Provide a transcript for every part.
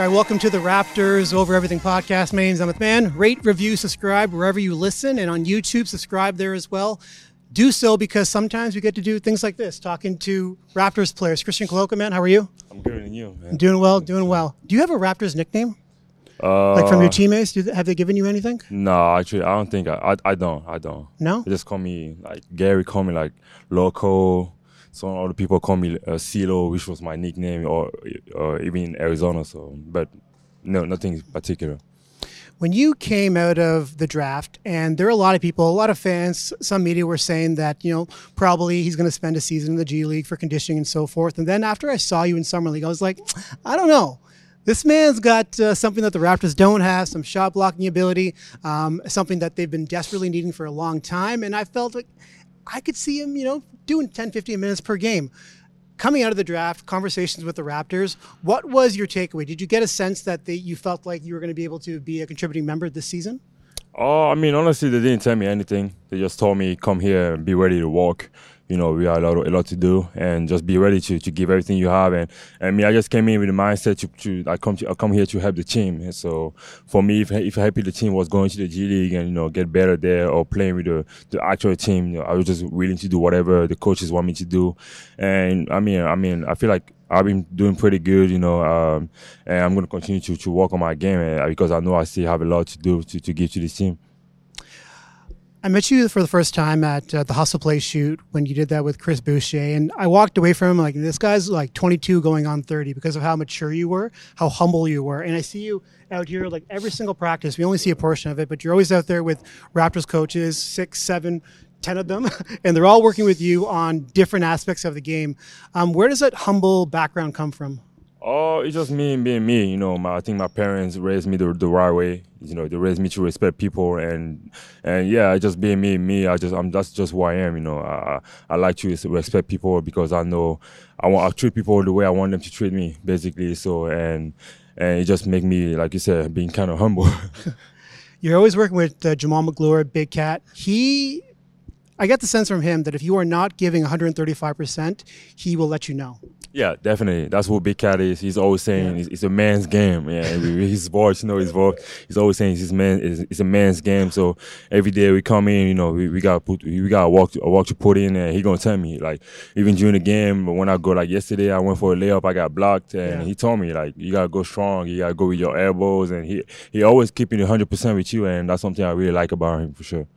All right, welcome to the Raptors Over Everything podcast. My name's Emmett Man. Rate, review, subscribe wherever you listen, and on YouTube, subscribe there as well. Do so because sometimes we get to do things like this, talking to Raptors players. Christian Koloko, man, how are you? I'm good and you, man. Doing well, doing well. Do you have a Raptors nickname? Uh, Like from your teammates? Do, have they given you anything? No, actually, I don't think I, I. I don't. I don't. No? They just call me like Gary. Call me like loco. Some other people call me uh, CeeLo, which was my nickname, or or even in Arizona. So, but no, nothing particular. When you came out of the draft, and there are a lot of people, a lot of fans, some media were saying that, you know, probably he's going to spend a season in the G League for conditioning and so forth. And then after I saw you in Summer League, I was like, I don't know. This man's got uh, something that the Raptors don't have, some shot blocking ability, um, something that they've been desperately needing for a long time. And I felt like I could see him, you know, doing 10, 15 minutes per game. Coming out of the draft, conversations with the Raptors, what was your takeaway? Did you get a sense that they, you felt like you were going to be able to be a contributing member this season? Oh, I mean, honestly, they didn't tell me anything. They just told me come here and be ready to walk. You know, we have a lot, a lot to do, and just be ready to, to give everything you have. And I mean, I just came in with the mindset to, to I come to I come here to help the team. And so for me, if if happy the team was going to the G League and you know get better there or playing with the the actual team, you know, I was just willing to do whatever the coaches want me to do. And I mean, I mean, I feel like I've been doing pretty good, you know, um, and I'm going to continue to, to work on my game uh, because I know I still have a lot to do to, to give to this team. I met you for the first time at uh, the Hustle Play shoot when you did that with Chris Boucher, and I walked away from him like this guy's like 22 going on 30 because of how mature you were, how humble you were, and I see you out here like every single practice. We only see a portion of it, but you're always out there with Raptors coaches, six, seven, ten of them, and they're all working with you on different aspects of the game. Um, where does that humble background come from? Oh, it's just me being me. You know, my, I think my parents raised me the, the right way. You know, they raised me to respect people, and and yeah, just being me, me. I just I'm that's just who I am. You know, I I like to respect people because I know I want I treat people the way I want them to treat me, basically. So and and it just make me like you said, being kind of humble. You're always working with uh, Jamaal Magloire, Big Cat. He, I get the sense from him that if you are not giving 135%, he will let you know. Yeah, definitely. That's what Big Cat is. He's always saying it's, it's a man's game. Yeah, his voice, you know, his voice. He's always saying it's his man. It's, it's a man's game. So every day we come in, you know, we, we got put, we got walk, a walk to put in, and he gonna tell me like even during the game. When I go like yesterday, I went for a layup, I got blocked, and Yeah. he told me like you gotta go strong, you gotta go with your elbows, and he he always keeping it hundred percent with you, and that's something I really like about him for sure.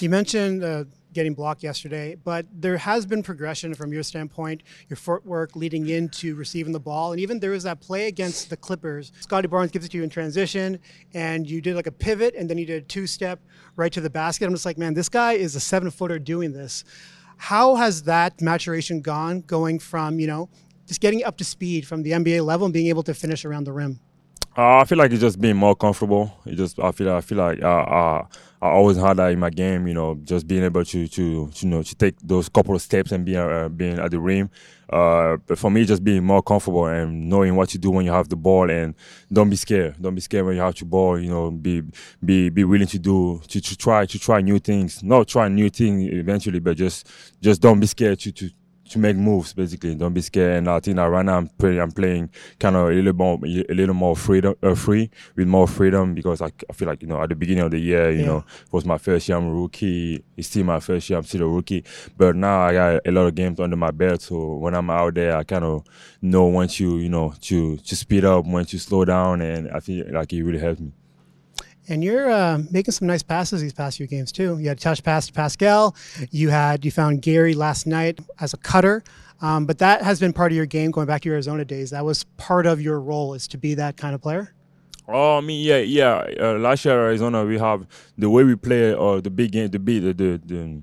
You mentioned uh, getting blocked yesterday, but there has been progression from your standpoint, your footwork leading into receiving the ball. And even there was that play against the Clippers. Scottie Barnes gives it to you in transition, and you did like a pivot, and then you did a two step right to the basket. I'm just like, man, this guy is a seven footer doing this. How has that maturation gone going from, you know, just getting up to speed from the NBA level and being able to finish around the rim? Uh, I feel like it's just being more comfortable. It just I feel I feel like uh, uh, I always had that in my game. You know, just being able to to, to you know to take those couple of steps and being uh, being at the rim. Uh, but for me, just being more comfortable and knowing what to do when you have the ball and don't be scared. Don't be scared when you have the ball. You know, be be be willing to do to, to try to try new things. Not try new things eventually, but just just don't be scared to to to make moves basically. Don't be scared. And I think that right now I'm playing, I'm playing kind of a little more, a little more freedom, uh, free with more freedom because I, I feel like you know at the beginning of the year, you Yeah. know, it was my first year. I'm a rookie. It's still my first year. I'm still a rookie. But now I got a lot of games under my belt. So when I'm out there, I kind of know when to, you know, to to speed up, when to slow down, and I feel like it really helps me. And you're uh, making some nice passes these past few games too. You had a touch pass to Pascal. You had you found Gary last night as a cutter, um, but that has been part of your game going back to your Arizona days. That was part of your role is to be that kind of player. Oh, I mean, yeah, yeah. Uh, last year Arizona, we have the way we play, or uh, the big game, the big, the, the, the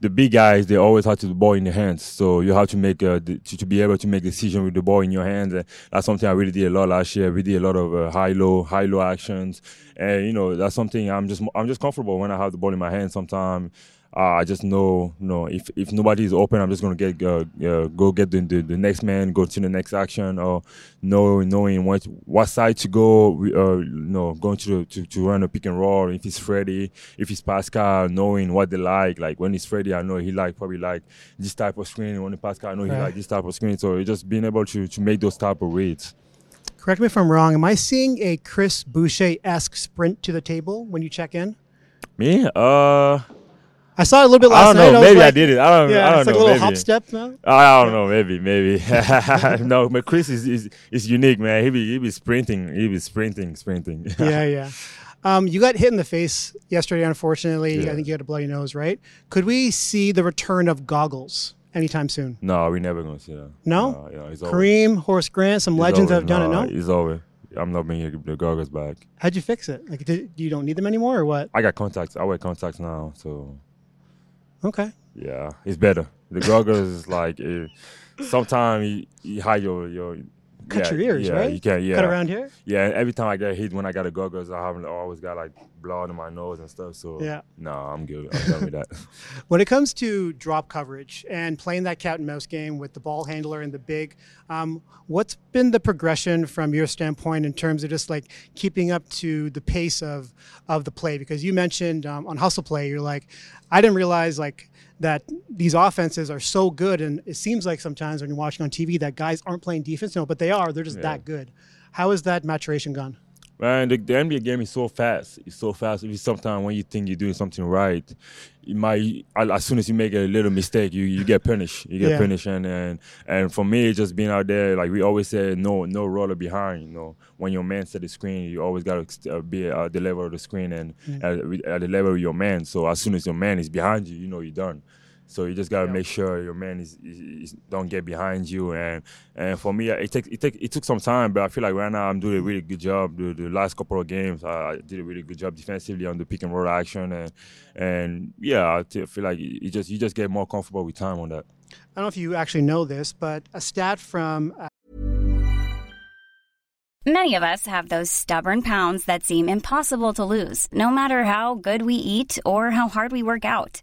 the big guys they always have to the ball in their hands, so you have to make the, to, to, be able to make decision with the ball in your hands. And that's something I really did a lot last year. We did a lot of uh, high low, high low actions, and you know that's something I'm just I'm just comfortable when I have the ball in my hands. Sometimes I just know, you know, if, if nobody is open, I'm just gonna get uh, uh, go get the, the, the next man, go to the next action, or know knowing what what side to go, uh, you know, going to, the, to to run a pick and roll. If it's Freddie, if it's Pascal, knowing what they like. Like when it's Freddie, I know he like probably like this type of screen. When it's Pascal, I know he like this type of screen. So just being able to to make those type of reads. Correct me if I'm wrong. Am I seeing a Chris Boucher esque sprint to the table when you check in? Me? Uh I saw it a little bit last night. I don't know. Maybe I, like, I did it. I don't. Yeah, I don't it's know. like a little maybe. hop step now. I don't know. Maybe. Maybe. no, but Chris is, is is unique, man. He be he be sprinting. He be sprinting, sprinting. yeah, yeah. Um, you got hit in the face yesterday. Unfortunately, Yeah. I think you had a bloody nose, right? Could we see the return of goggles anytime soon? no, we're never gonna see that. No? yeah, it's over. Kareem, Horace Grant, some It's legends over. have done no, it. No, it's over. I'm not bringing the goggles back. how'd you fix it? Like, did, you don't need them anymore, or what? I got contacts. I wear contacts now, so Okay. yeah, it's better. The goggles is like uh, sometimes you, you hide your your Cut yeah, your ears, yeah, right? You can yeah. Cut around here. Yeah, and every time I get hit when I got the goggles, I haven't I always got like blood in my nose and stuff. So Yeah. no, I'm good. I'm done with that. When it comes to drop coverage and playing that cat and mouse game with the ball handler and the big, um, what's been the progression from your standpoint in terms of just like keeping up to the pace of of the play? Because you mentioned um, on hustle play, you're like, I didn't realize like that these offenses are so good, and it seems like sometimes when you're watching on TV that guys aren't playing defense, no, but they are. They're just Yeah. that good. How has that maturation gone? Man, the, the NBA game is so fast. It's so fast. If sometimes when you think you're doing something right, you might as soon as you make a little mistake, you, you get punished. You get Yeah. punished, and, and and for me, just being out there, like we always say, no no roller behind. You know, when your man set the screen, you always got to uh, be at the level of the screen and at, at the level of your man. So as soon as your man is behind you, you know you're done. So you just gotta Yeah. make sure your man is, is, is don't get behind you. And and for me, it take it take it took some time, but I feel like right now I'm doing a really good job. The, the last couple of games, I, I did a really good job defensively on the pick and roll action, and and yeah, I t- feel like you just you just get more comfortable with time on that. I don't know if you actually know this, but a stat from uh, Many of us have those stubborn pounds that seem impossible to lose, no matter how good we eat or how hard we work out.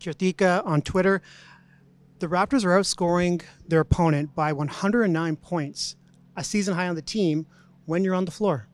Kirtika on Twitter. The Raptors are outscoring their opponent by 109 points, a season high on the team when you're on the floor.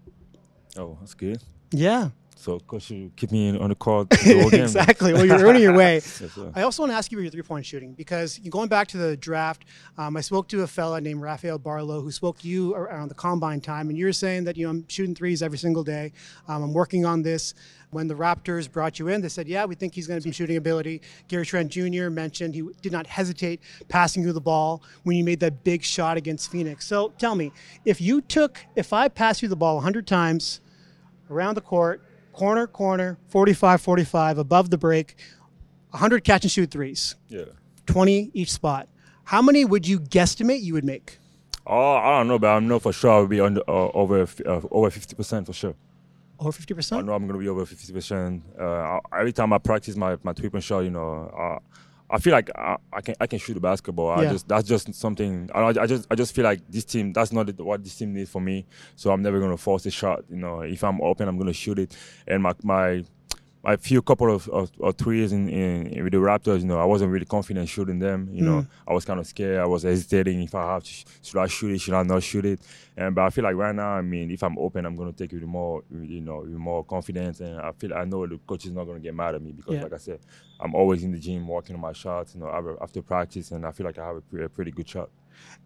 Oh, that's good. Yeah, So of course you keep me on the court the whole game. exactly. Well, you're earning your way. Yes. I also want to ask you about your three point shooting because going back to the draft, um, I spoke to a fella named Rafael Barlow who spoke to you around the combine time, and you were saying that you know I'm shooting threes every single day. Um, I'm working on this. When the Raptors brought you in, they said, "Yeah, we think he's going to be shooting ability." Gary Trent Jr. mentioned he did not hesitate passing you the ball when you made that big shot against Phoenix. So tell me, if you took, if I passed you the ball 100 times around the court, corner, corner, 45, 45, above the break, 100 catch and shoot threes, Yeah. 20 each spot. How many would you guesstimate you would make? Oh, I don't know, but I know for sure I'll be under uh, over uh, over fifty percent for sure. Over 50%? I know I'm gonna be over fifty percent. Uh, every time I practice my my three point shot, you know, uh, I feel like I, I can I can shoot a basketball. I just that's just something. I, I just I just feel like this team that's not what this team needs for me. So I'm never gonna force a shot. You know, if I'm open, I'm gonna shoot it. And my my a few couple of, of, of threes in, in, with the Raptors, you know, I wasn't really confident shooting them. You know, I was kind of scared. I was hesitating if I have to, should I shoot it, should I not shoot it? And but I feel like right now, I mean, if I'm open, I'm gonna take it with more, you know, with more confidence. And I feel I know the coach is not gonna get mad at me because, Yeah. like I said, I'm always in the gym working on my shots. You know, after- practice, and I feel like I have a, pre- a pretty good shot.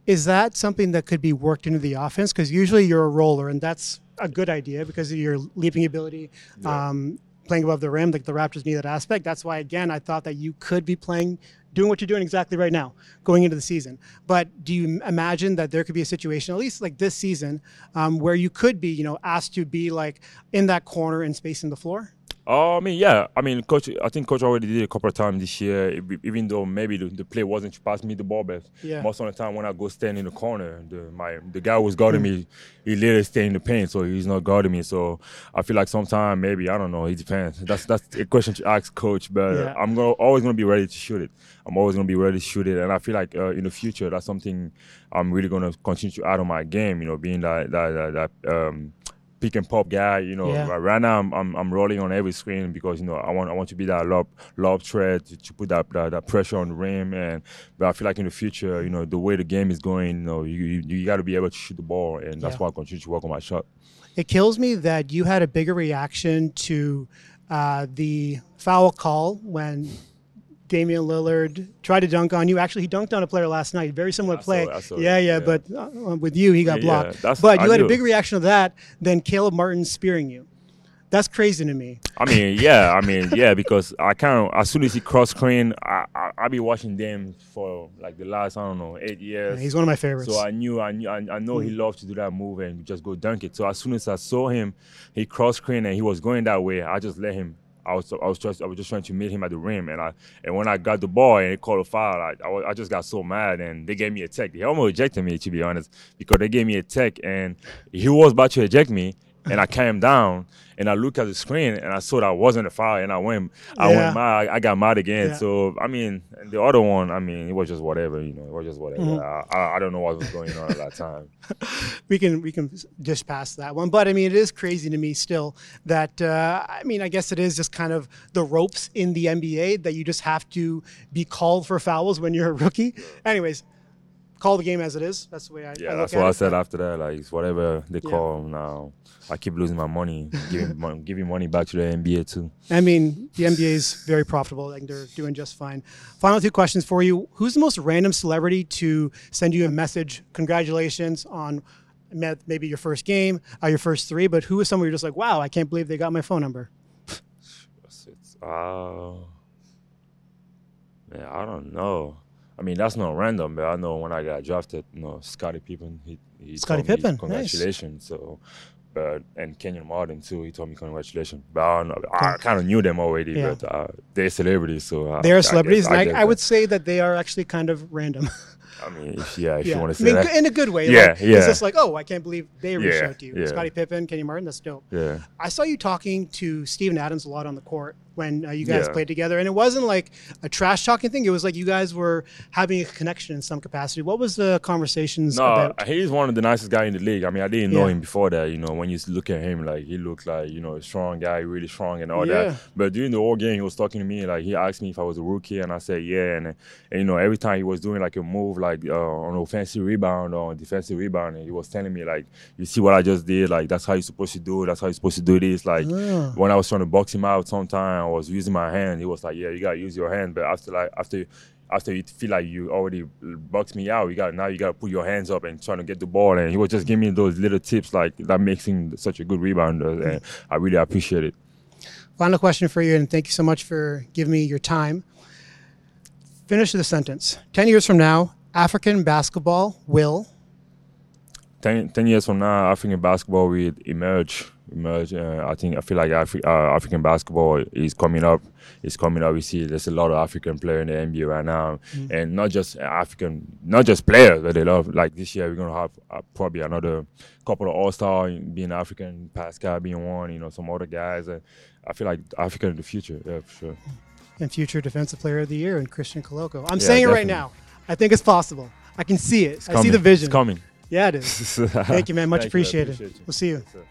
Is that something that could be worked into the offense? Because usually you're a roller, and that's a good idea because of your leaping ability, um, playing above the rim. Like the Raptors need that aspect. That's why, again, I thought that you could be playing, doing what you're doing exactly right now, going into the season. But do you imagine that there could be a situation, at least like this season, um, where you could be, you know, asked to be like in that corner and spacing the floor? Oh, I mean, yeah. I mean, coach. I think coach already did it a couple of times this year. Even though maybe the, the play wasn't to pass me the ball, but Yeah. most of the time when I go stand in the corner, the my the guy was guarding me, he literally stay in the paint, so he's not guarding me. So I feel like sometimes maybe I don't know. It depends. That's that's a question to ask coach. But Yeah. I'm gonna always gonna be ready to shoot it. I'm always gonna be ready to shoot it, and I feel like uh, in the future that's something I'm really gonna continue to add on my game. You know, being that that that, that um, pick and pop guy. You know, Yeah. right- now I'm, I'm I'm rolling on every screen because you know I want I want to be that lob lob threat to, to put that, that that pressure on the rim and but I feel like in the future you know the way the game is going you know you you, you got to be able to shoot the ball and that's Yeah. why I continue to work on my shot. It kills me that you had a bigger reaction to uh, the foul call when Damian Lillard tried to dunk on you. Actually, he dunked on a player last night. Very similar I saw play. I saw yeah, yeah, yeah. But uh, with you, he got Yeah, blocked. that's- but you I had a big reaction to that than Caleb Martin spearing you. That's crazy to me. I mean, yeah, I mean, yeah, because I kind of as soon as he cross screen, I, I I be watching them for like the last I don't know eight years. He's one of my favorites. So I knew, I knew, I, I know he loved to do that move and just go dunk it. So as soon as I saw him, he cross screen and he was going that way. I just let him. I was, I was just, I was just trying to meet him at the rim, and I, and when I got the ball and he called a foul, I, I, I just got so mad, and they gave me a tech. They almost ejected me, to be honest, because they gave me a tech, and he was about to eject me, and I came down, and I looked at the screen, and I saw that I wasn't a foul, and I went, I Yeah. went mad, I, got mad again. Yeah. So I mean, the other one, I mean, it was just whatever, you know, it was just whatever. Mm-hmm. I, I, I don't know what was going on at that time. we can we can just pass that one. But I mean, it is crazy to me still that uh, I mean, I guess it is just kind of the ropes in the NBA that you just have to be called for fouls when you're a rookie. Anyways, call the game as it is. That's the way I. Yeah, I that's what at I said after that. Like it's whatever they Yeah. call now. I keep losing my money, giving mon- giving money back to the NBA too. I mean, the NBA is very profitable. Like they're doing just fine. Final two questions for you: Who's the most random celebrity to send you a message? Congratulations on maybe your first game, uh, your first three. But who is someone you're just like, wow, I can't believe they got my phone number. It's, uh, man, I don't know. I mean, that's not random, but I know when I got drafted, you know, Scottie Pippen, he, he Scottie told me Pippen, nice. congratulations. So, but and Kenyon Martin too, he told me congratulations. But I don't know, I kind of knew them already, Yeah. but uh, they're celebrities, so I, they are celebrities, guess I, I would say that they are actually kind of random. I mean, if, yeah, if yeah, you want to I say mean, that, in a good way. Yeah, like, yeah. It's just like, oh, I can't believe they reached Yeah, out to you. yeah. Scottie Pippen, Kenny Martin, that's dope. yeah. I saw you talking to Steven Adams a lot on the court when uh, you guys Yeah. played together, and it wasn't like a trash talking thing. It was like you guys were having a connection in some capacity. What was the conversations No, about? he's one of the nicest guy in the league. I mean, I didn't know him before that. You know, when you look at him, like he looked like you know a strong guy, really strong and all Yeah. that. But during the whole game, he was talking to me. Like he asked me if I was a rookie, and I said yeah. And, and you know, every time he was doing like a move, like uh, on offensive rebound or defensive rebound, and he was telling me like, you see what I just did? Like that's how you're supposed to do. it. That's how you're supposed to do this. Like Ah. when I was trying to box him out, sometime I was using my hand. He was like, yeah, you gotta use your hand. But after like after after you feel like you already boxed me out, you got now you got to put your hands up and trying to get the ball. And he was just giving me those little tips like that makes him such a good rebounder, and I really appreciate it. Final question for you, and thank you so much for giving me your time. Finish the sentence. Ten years from now, African basketball will. 10, 10 years from now, African basketball will emerge. Emerge. Uh, I think I feel like Afri- uh, African basketball is coming up. It's coming up. We see there's a lot of African players in the NBA right now, and not just African, not just players, but they love. Like this year, we're gonna have uh, probably another couple of All Star being African, Pascal being one. You know, some other guys. And I feel like Africa in the future. Yeah, for sure. and future defensive player of the year and Christian Koloko. I'm Yeah, saying it right now. I think it's possible. I can see it. I see the vision. It's coming. Yeah, it is. Thank you, man. Much appreciated. appreciate. We'll see you. Yes.